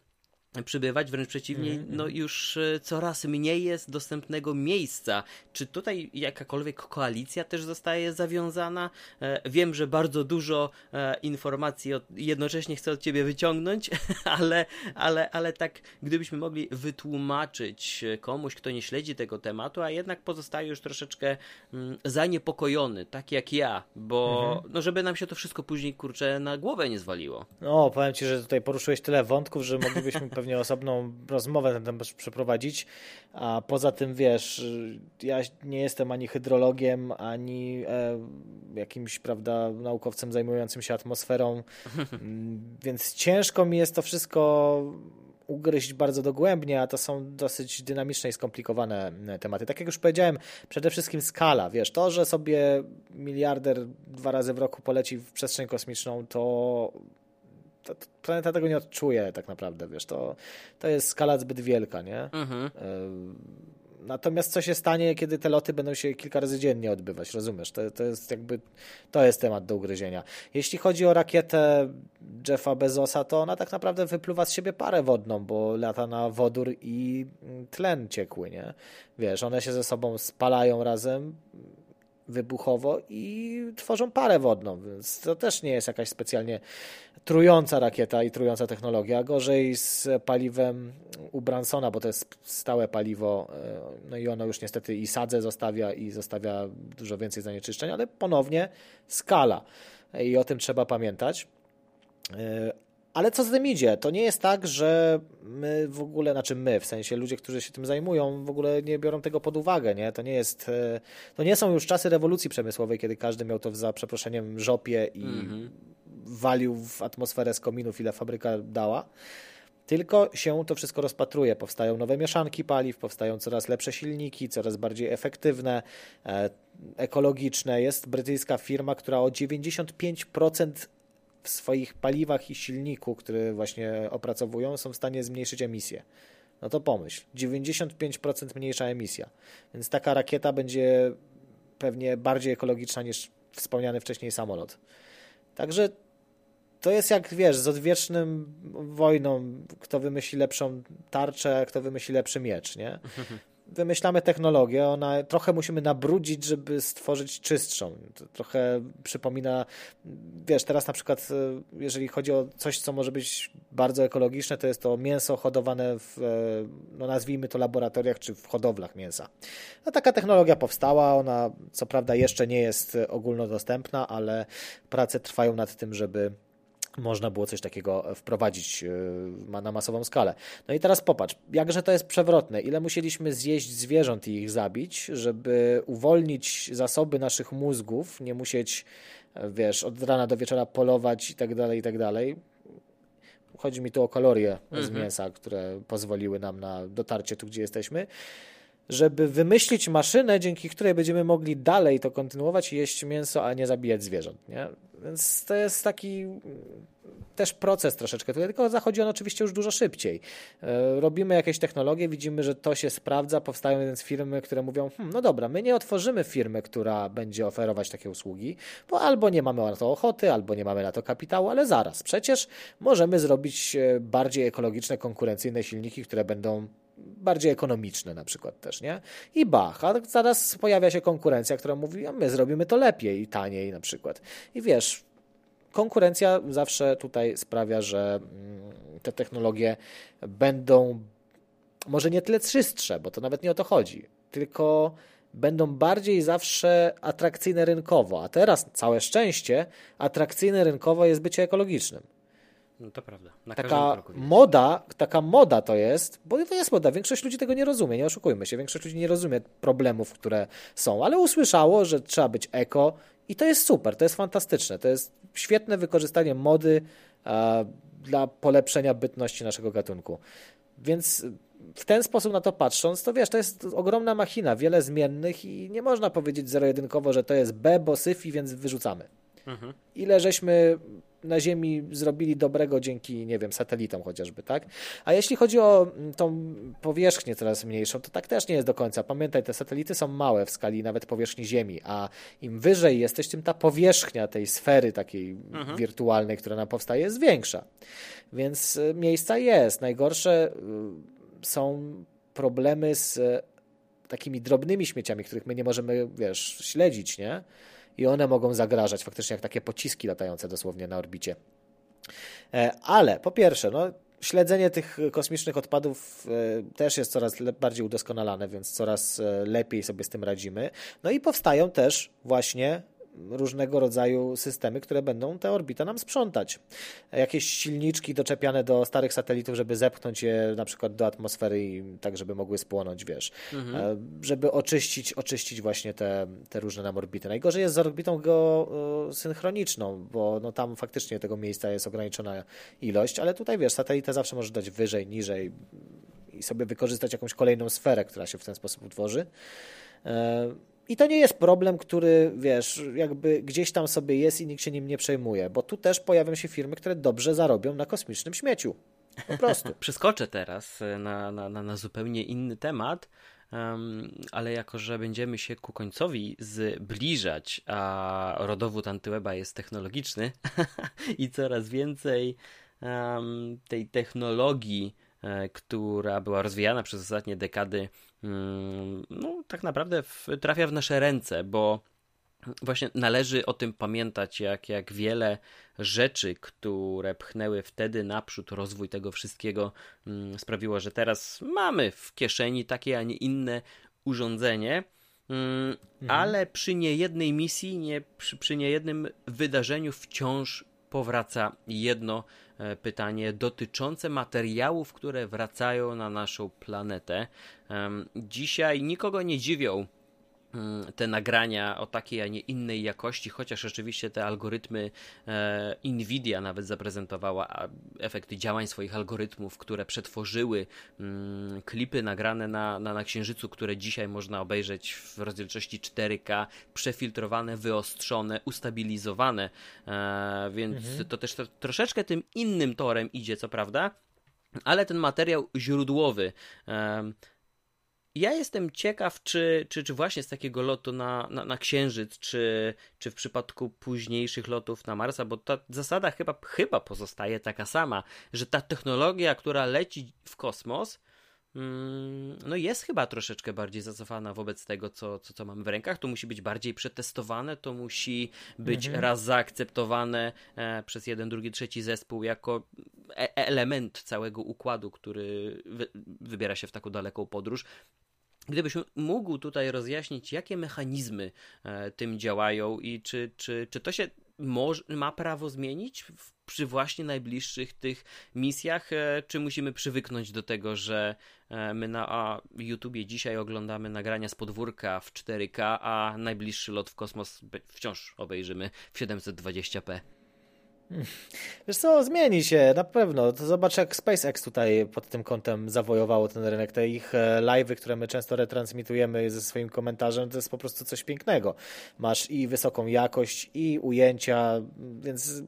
przybywać, wręcz przeciwnie, mm, no już e, coraz mniej jest dostępnego miejsca. Czy tutaj jakakolwiek koalicja też zostaje zawiązana? E, wiem, że bardzo dużo e, informacji jednocześnie chcę od ciebie wyciągnąć, ale, ale, ale tak gdybyśmy mogli wytłumaczyć komuś, kto nie śledzi tego tematu, a jednak pozostaje już troszeczkę mm, zaniepokojony, tak jak ja, bo mhm. no żeby nam się to wszystko później kurczę na głowę nie zwaliło. No, powiem ci, że tutaj poruszyłeś tyle wątków, że moglibyśmy pewnie osobną rozmowę na ten temat przeprowadzić. A poza tym, wiesz, ja nie jestem ani hydrologiem, ani e, jakimś, prawda, naukowcem zajmującym się atmosferą, więc ciężko mi jest to wszystko ugryźć bardzo dogłębnie, a to są dosyć dynamiczne i skomplikowane e, tematy. Tak jak już powiedziałem, przede wszystkim skala, wiesz, to, że sobie miliarder dwa razy w roku poleci w przestrzeń kosmiczną, to to planeta tego nie odczuje tak naprawdę, wiesz, to, to jest skala zbyt wielka, nie? Mhm. E, natomiast co się stanie, kiedy te loty będą się kilka razy dziennie odbywać, rozumiesz? To, to jest jakby, to jest temat do ugryzienia. Jeśli chodzi o rakietę Jeffa Bezosa, to ona tak naprawdę wypluwa z siebie parę wodną, bo lata na wodór i tlen ciekły, nie? Wiesz, one się ze sobą spalają razem, wybuchowo i tworzą parę wodną, więc to też nie jest jakaś specjalnie trująca rakieta i trująca technologia. Gorzej z paliwem u Bransona, bo to jest stałe paliwo, e, no i ono już niestety i sadzę zostawia i zostawia dużo więcej zanieczyszczeń, ale ponownie skala i o tym trzeba pamiętać. Ale co z tym idzie? To nie jest tak, że my w ogóle, znaczy my, w sensie ludzie, którzy się tym zajmują, w ogóle nie biorą tego pod uwagę, nie? To nie jest, e, to nie są już czasy rewolucji przemysłowej, kiedy każdy miał to za przeproszeniem żopie i mm-hmm. walił w atmosferę z kominów, ile fabryka dała. Tylko się to wszystko rozpatruje. Powstają nowe mieszanki paliw, powstają coraz lepsze silniki, coraz bardziej efektywne, e, ekologiczne. Jest brytyjska firma, która o 95% w swoich paliwach i silniku, który właśnie opracowują, są w stanie zmniejszyć emisję. No to pomyśl, 95% mniejsza emisja. Więc taka rakieta będzie pewnie bardziej ekologiczna niż wspomniany wcześniej samolot. Także to jest jak wiesz, z odwiecznym wojną, kto wymyśli lepszą tarczę, kto wymyśli lepszy miecz, nie? wymyślamy technologię, ona trochę musimy nabrudzić, żeby stworzyć czystszą. To trochę przypomina, wiesz, teraz na przykład, e, jeżeli chodzi o coś, co może być bardzo ekologiczne, to jest to mięso hodowane w, e, no nazwijmy to laboratoriach czy w hodowlach mięsa. No, taka technologia powstała, ona co prawda jeszcze nie jest ogólnodostępna, ale prace trwają nad tym, żeby można było coś takiego wprowadzić e, na masową skalę. No i teraz popatrz, jakże to jest przewrotne. Ile musieliśmy zjeść zwierząt i ich zabić, żeby uwolnić zasoby naszych mózgów, nie musieć, e, wiesz, od rana do wieczora polować i tak dalej, i tak dalej. Chodzi mi tu o kalorie z mhm. mięsa, które pozwoliły nam na dotarcie tu, gdzie jesteśmy żeby wymyślić maszynę, dzięki której będziemy mogli dalej to kontynuować i jeść mięso, a nie zabijać zwierząt. Nie? Więc to jest taki też proces troszeczkę, tylko zachodzi on oczywiście już dużo szybciej. E, robimy jakieś technologie, widzimy, że to się sprawdza, powstają więc firmy, które mówią, hm, no dobra, my nie otworzymy firmy, która będzie oferować takie usługi, bo albo nie mamy na to ochoty, albo nie mamy na to kapitału, ale zaraz, przecież możemy zrobić e, bardziej ekologiczne, konkurencyjne silniki, które będą bardziej ekonomiczne na przykład też, nie? I bach, a zaraz pojawia się konkurencja, która mówi, a my zrobimy to lepiej i taniej na przykład. I wiesz, konkurencja zawsze tutaj sprawia, że mm, te technologie będą może nie tyle czystsze, bo to nawet nie o to chodzi, tylko będą bardziej zawsze atrakcyjne rynkowo, a teraz całe szczęście atrakcyjne rynkowo jest bycie ekologicznym. No to prawda. Na taka moda, taka moda to jest, bo to jest moda. Większość ludzi tego nie rozumie, nie oszukujmy się. Większość ludzi nie rozumie problemów, które są, ale usłyszało, że trzeba być eko i to jest super, to jest fantastyczne. To jest świetne wykorzystanie mody a, dla polepszenia bytności naszego gatunku. Więc w ten sposób na to patrząc, to wiesz, to jest ogromna machina, wiele zmiennych i nie można powiedzieć zero-jedynkowo, że to jest B, bo syfi, więc wyrzucamy. Mhm. Ile żeśmy na Ziemi zrobili dobrego dzięki, nie wiem, satelitom chociażby, tak? A jeśli chodzi o mm, tą powierzchnię coraz mniejszą, to tak też nie jest do końca. Pamiętaj, te satelity są małe w skali nawet powierzchni Ziemi, a im wyżej jesteś, tym ta powierzchnia tej sfery takiej mhm. wirtualnej, która nam powstaje, jest większa. Więc y, miejsca jest. Najgorsze y, są problemy z y, takimi drobnymi śmieciami, których my nie możemy, wiesz, śledzić, nie? I one mogą zagrażać faktycznie jak takie pociski latające dosłownie na orbicie. E, ale po pierwsze, no, śledzenie tych kosmicznych odpadów e, też jest coraz bardziej udoskonalane, więc coraz e, lepiej sobie z tym radzimy. No i powstają też właśnie różnego rodzaju systemy, które będą tę orbitę nam sprzątać. Jakieś silniczki doczepiane do starych satelitów, żeby zepchnąć je na przykład do atmosfery i tak, żeby mogły spłonąć, wiesz, mhm. E, żeby oczyścić, oczyścić właśnie te, te różne nam orbity. Najgorzej jest z orbitą geosynchroniczną, bo no tam faktycznie tego miejsca jest ograniczona ilość, ale tutaj wiesz, satelitę zawsze możesz dać wyżej, niżej i sobie wykorzystać jakąś kolejną sferę, która się w ten sposób utworzy. I to nie jest problem, który, wiesz, jakby gdzieś tam sobie jest i nikt się nim nie przejmuje, bo tu też pojawią się firmy, które dobrze zarobią na kosmicznym śmieciu. Po prostu. Przeskoczę teraz e, na, na, na, zupełnie inny temat, um, ale jako, że będziemy się ku końcowi zbliżać, a rodowód Antyweba jest technologiczny i coraz więcej um, tej technologii, e, która była rozwijana przez ostatnie dekady, no, tak naprawdę trafia w nasze ręce, bo właśnie należy o tym pamiętać, jak, jak wiele rzeczy, które pchnęły wtedy naprzód rozwój tego wszystkiego, sprawiło, że teraz mamy w kieszeni takie, a nie inne urządzenie. Mhm. Ale przy niejednej misji, nie, przy, przy niejednym wydarzeniu wciąż powraca jedno E, pytanie dotyczące materiałów, które wracają na naszą planetę. Dzisiaj nikogo nie dziwią te nagrania o takiej, a nie innej jakości, chociaż rzeczywiście te algorytmy e, Nvidia nawet zaprezentowała efekty działań swoich algorytmów, które przetworzyły mm, klipy nagrane na, na, na Księżycu, które dzisiaj można obejrzeć w rozdzielczości 4K, przefiltrowane, wyostrzone, ustabilizowane, e, więc mhm. to też to, troszeczkę tym innym torem idzie, co prawda, ale ten materiał źródłowy ja jestem ciekaw, czy, czy, czy właśnie z takiego lotu na, na, na Księżyc, czy, czy w przypadku późniejszych lotów na Marsa, bo ta zasada chyba, chyba pozostaje taka sama, że ta technologia, która leci w kosmos, mm, no jest chyba troszeczkę bardziej zacofana wobec tego, co, co, co mamy w rękach. To musi być bardziej przetestowane, to musi być mhm. raz zaakceptowane e, przez jeden, drugi, trzeci zespół jako e element całego układu, który wy wybiera się w taką daleką podróż. Gdybyś mógł tutaj rozjaśnić, jakie mechanizmy e, tym działają i czy, czy, czy to się ma prawo zmienić przy właśnie najbliższych tych misjach, e, czy musimy przywyknąć do tego, że e, my na YouTubie dzisiaj oglądamy nagrania z podwórka w 4K, a najbliższy lot w kosmos wciąż obejrzymy w 720p? Wiesz co, zmieni się, na pewno. To zobacz, jak SpaceX tutaj pod tym kątem zawojowało ten rynek. Te ich e, live'y, które my często retransmitujemy ze swoim komentarzem, to jest po prostu coś pięknego. Masz i wysoką jakość, i ujęcia, więc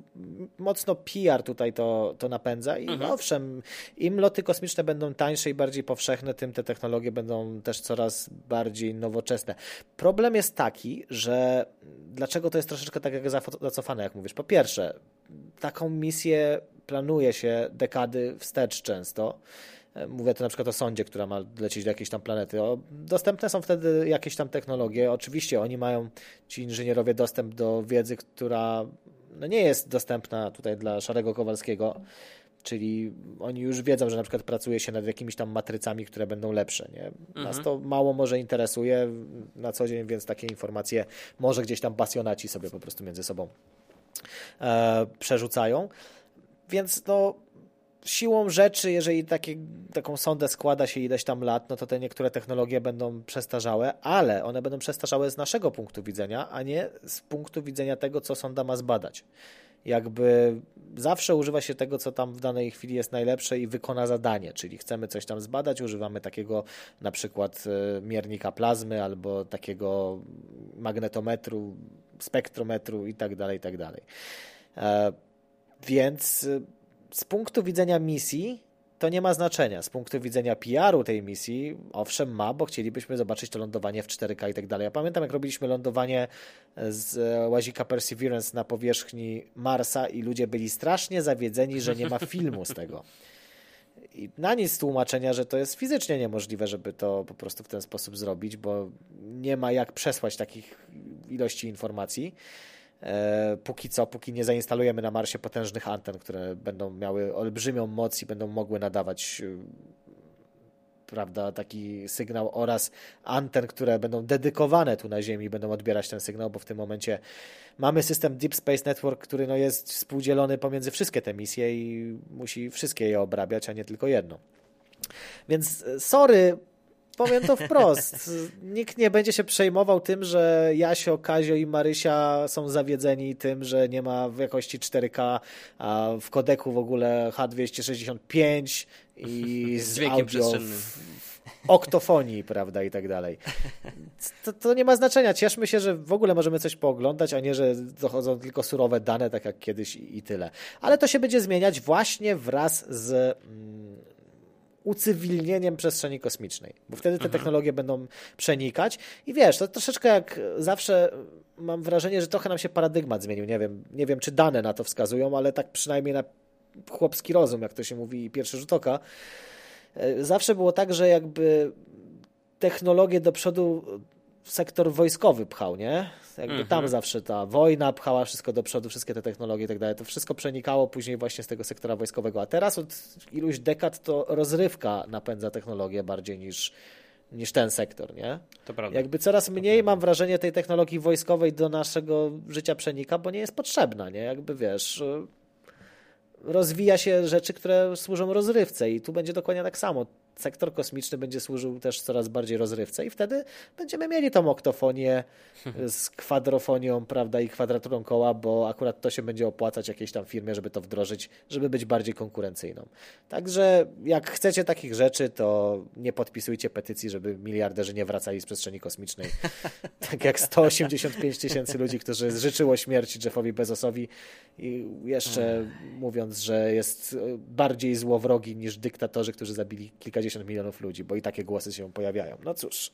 mocno PR tutaj to, to napędza. I mhm. owszem, im loty kosmiczne będą tańsze i bardziej powszechne, tym te technologie będą też coraz bardziej nowoczesne. Problem jest taki, że dlaczego to jest troszeczkę tak jak zacofane, jak mówisz? Po pierwsze, taką misję planuje się dekady wstecz często. E, mówię tu na przykład o sondzie, która ma lecieć do jakiejś tam planety. Dostępne są wtedy jakieś tam technologie. Oczywiście oni mają, ci inżynierowie, dostęp do wiedzy, która no nie jest dostępna tutaj dla Szarego Kowalskiego. Czyli oni już wiedzą, że na przykład pracuje się nad jakimiś tam matrycami, które będą lepsze. Nie? Nas mhm. to mało może interesuje na co dzień, więc takie informacje może gdzieś tam pasjonaci sobie po prostu między sobą e, przerzucają. Więc no, siłą rzeczy, jeżeli takie, taką sondę składa się ileś tam lat, no to te niektóre technologie będą przestarzałe, ale one będą przestarzałe z naszego punktu widzenia, a nie z punktu widzenia tego, co sonda ma zbadać. Jakby zawsze używa się tego, co tam w danej chwili jest najlepsze i wykona zadanie, czyli chcemy coś tam zbadać, używamy takiego na przykład e, miernika plazmy albo takiego magnetometru, spektrometru i tak dalej, i tak dalej. E, więc e, z punktu widzenia misji to nie ma znaczenia. Z punktu widzenia PR-u tej misji, owszem, ma, bo chcielibyśmy zobaczyć to lądowanie w 4K i tak dalej. Ja pamiętam, jak robiliśmy lądowanie z łazika Perseverance na powierzchni Marsa i ludzie byli strasznie zawiedzeni, że nie ma filmu z tego. I na nic tłumaczenia, że to jest fizycznie niemożliwe, żeby to po prostu w ten sposób zrobić, bo nie ma jak przesłać takich ilości informacji. E, póki co, póki nie zainstalujemy na Marsie potężnych anten, które będą miały olbrzymią moc i będą mogły nadawać e, prawda, taki sygnał oraz anten, które będą dedykowane tu na Ziemi, będą odbierać ten sygnał, bo w tym momencie mamy system Deep Space Network, który no jest współdzielony pomiędzy wszystkie te misje i musi wszystkie je obrabiać, a nie tylko jedno. Więc e, sorry, powiem to wprost. Nikt nie będzie się przejmował tym, że Jasio, Kazio i Marysia są zawiedzeni tym, że nie ma w jakości 4K, a w kodeku w ogóle H265 i z, z audio w oktofonii, prawda, i tak dalej. To, to, nie ma znaczenia. Cieszmy się, że w ogóle możemy coś pooglądać, a nie, że dochodzą tylko surowe dane, tak jak kiedyś i, i tyle. Ale to się będzie zmieniać właśnie wraz z mm, ucywilnieniem przestrzeni kosmicznej, bo wtedy te mhm. technologie będą przenikać i wiesz, to troszeczkę jak zawsze mam wrażenie, że trochę nam się paradygmat zmienił, nie wiem, nie wiem czy dane na to wskazują, ale tak przynajmniej na chłopski rozum, jak to się mówi, pierwszy rzut oka. E, zawsze było tak, że jakby technologie do przodu sektor wojskowy pchał, nie? Jakby mhm. tam zawsze ta wojna pchała wszystko do przodu, wszystkie te technologie i tak dalej. To wszystko przenikało później właśnie z tego sektora wojskowego. A teraz od iluś dekad to rozrywka napędza technologię bardziej niż, niż ten sektor, nie? To prawda. Jakby coraz mniej mam wrażenie tej technologii wojskowej do naszego życia przenika, bo nie jest potrzebna, nie? Jakby wiesz, rozwija się rzeczy, które służą rozrywce i tu będzie dokładnie tak samo sektor kosmiczny będzie służył też coraz bardziej rozrywce i wtedy będziemy mieli tą oktofonię z kwadrofonią, prawda, i kwadraturą koła, bo akurat to się będzie opłacać jakiejś tam firmie, żeby to wdrożyć, żeby być bardziej konkurencyjną. Także jak chcecie takich rzeczy, to nie podpisujcie petycji, żeby miliarderzy nie wracali z przestrzeni kosmicznej. tak jak 185 tysięcy ludzi, którzy życzyło śmierci Jeffowi Bezosowi i jeszcze mówiąc, że jest bardziej złowrogi niż dyktatorzy, którzy zabili kilkadziesiąt milionów ludzi, bo i takie głosy się pojawiają. No cóż,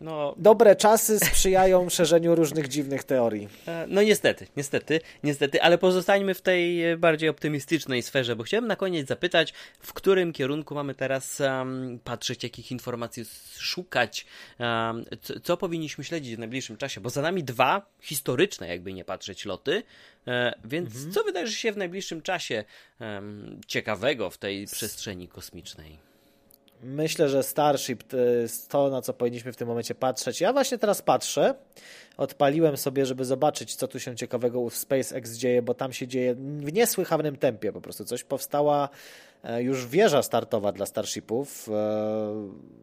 No, Dobre czasy sprzyjają szerzeniu różnych dziwnych teorii. E, no niestety, niestety, niestety, ale pozostańmy w tej e, bardziej optymistycznej sferze, bo chciałem na koniec zapytać, w którym kierunku mamy teraz um, patrzeć, jakich informacji szukać, um, co, co, powinniśmy śledzić w najbliższym czasie, bo za nami dwa historyczne, jakby nie patrzeć, loty, e, więc mhm. co wydarzy się w najbliższym czasie um, ciekawego w tej przestrzeni kosmicznej? Myślę, że Starship to jest to, na co powinniśmy w tym momencie patrzeć. Ja właśnie teraz patrzę. Odpaliłem sobie, żeby zobaczyć, co tu się ciekawego w SpaceX dzieje, bo tam się dzieje w niesłychanym tempie po prostu. Coś powstała e, już wieża startowa dla Starshipów. E,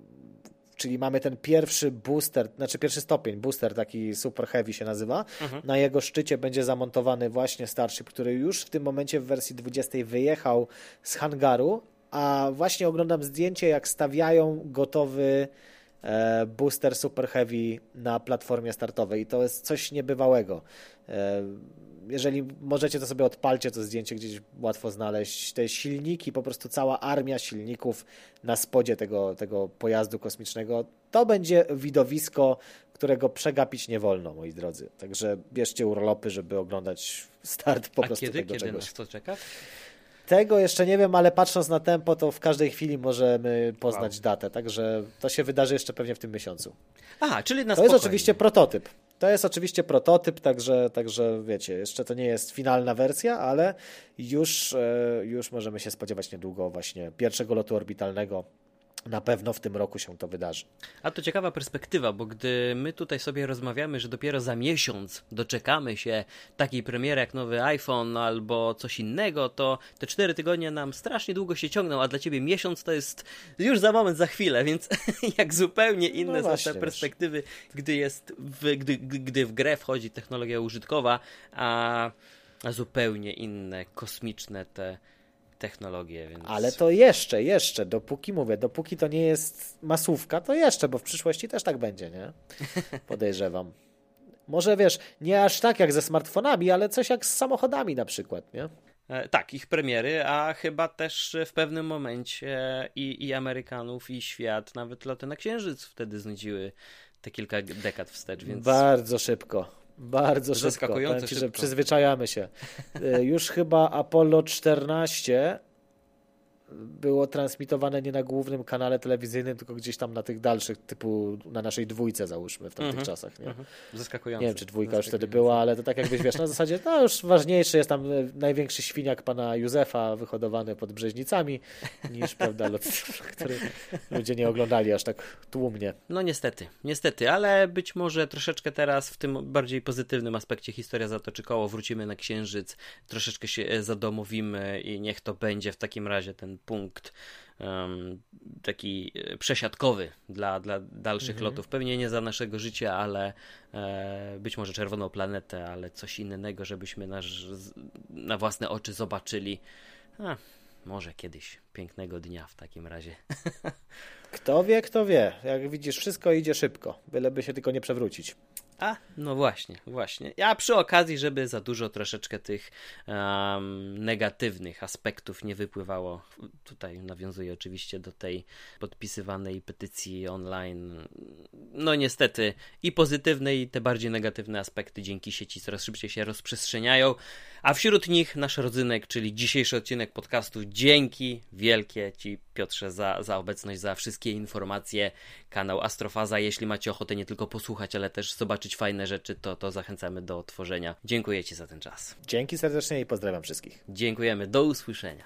czyli mamy ten pierwszy booster, znaczy pierwszy stopień, booster taki super heavy się nazywa. Mhm. Na jego szczycie będzie zamontowany właśnie Starship, który już w tym momencie w wersji 20 wyjechał z hangaru a właśnie oglądam zdjęcie, jak stawiają gotowy e, booster Super Heavy na platformie startowej i to jest coś niebywałego. E, jeżeli możecie, to sobie odpalcie to zdjęcie, gdzieś łatwo znaleźć. Te silniki, po prostu cała armia silników na spodzie tego, tego pojazdu kosmicznego. To będzie widowisko, którego przegapić nie wolno, moi drodzy. Także bierzcie urlopy, żeby oglądać start po A prostu kiedy, tego kiedy czegoś. Nas to czeka? Tego jeszcze nie wiem, ale patrząc na tempo, to w każdej chwili możemy poznać wow. datę, także to się wydarzy jeszcze pewnie w tym miesiącu. Aha, czyli na To jest oczywiście prototyp. To jest oczywiście prototyp, także, także wiecie, jeszcze to nie jest finalna wersja, ale już, e, już możemy się spodziewać niedługo właśnie pierwszego lotu orbitalnego na pewno w tym roku się to wydarzy. A to ciekawa perspektywa, bo gdy my tutaj sobie rozmawiamy, że dopiero za miesiąc doczekamy się takiej premiery jak nowy iPhone albo coś innego, to te cztery tygodnie nam strasznie długo się ciągną, a dla ciebie miesiąc to jest już za moment, za chwilę, więc jak zupełnie inne no właśnie, są te perspektywy, gdy jest w, gdy, gdy w grę wchodzi technologia użytkowa, a, a zupełnie inne, kosmiczne te technologie. Więc... Ale to jeszcze, jeszcze, dopóki mówię, dopóki to nie jest masówka, to jeszcze, bo w przyszłości też tak będzie, nie? Podejrzewam. Może wiesz, nie aż tak jak ze smartfonami, ale coś jak z samochodami na przykład, nie? E, tak, ich premiery, a chyba też w pewnym momencie i, i Amerykanów, i świat, nawet loty na Księżyc wtedy znudziły te kilka dekad wstecz, więc... Bardzo szybko. Bardzo szybko. Powiem ci, szybko. że przyzwyczajamy się. E, już chyba Apollo 14 było transmitowane nie na głównym kanale telewizyjnym, tylko gdzieś tam na tych dalszych, typu na naszej dwójce załóżmy w tamtych mm -hmm. czasach. Nie? Mm -hmm. Zaskakujące. Nie wiem, czy dwójka już wtedy była, ale to tak jakbyś wiesz, na zasadzie no już ważniejszy jest tam e, największy świniak pana Józefa wyhodowany pod Brzeźnicami niż, prawda, lot, który ludzie nie oglądali aż tak tłumnie. No niestety, niestety, ale być może troszeczkę teraz w tym bardziej pozytywnym aspekcie historia zatoczy koło, wrócimy na Księżyc, troszeczkę się e, zadomowimy i niech to będzie w takim razie ten punkt um, taki e, przesiadkowy dla, dla dalszych mhm. lotów. Pewnie nie za naszego życia, ale e, być może czerwoną planetę, ale coś innego, żebyśmy nasz, na własne oczy zobaczyli. A, może kiedyś pięknego dnia w takim razie. Kto wie, kto wie. Jak widzisz, wszystko idzie szybko, byleby się tylko nie przewrócić. A, no właśnie, właśnie. Ja przy okazji, żeby za dużo troszeczkę tych um, negatywnych aspektów nie wypływało, tutaj nawiązuję oczywiście do tej podpisywanej petycji online. No niestety i pozytywne i te bardziej negatywne aspekty dzięki sieci coraz szybciej się rozprzestrzeniają, a wśród nich nasz rodzynek, czyli dzisiejszy odcinek podcastu. Dzięki wielkie Ci Piotrze za, za obecność, za wszystkie informacje. Kanał Astrofaza, jeśli macie ochotę nie tylko posłuchać, ale też zobaczyć fajne rzeczy, to, to zachęcamy do tworzenia. Dziękuję Ci za ten czas. Dzięki serdecznie i pozdrawiam wszystkich. Dziękujemy, do usłyszenia.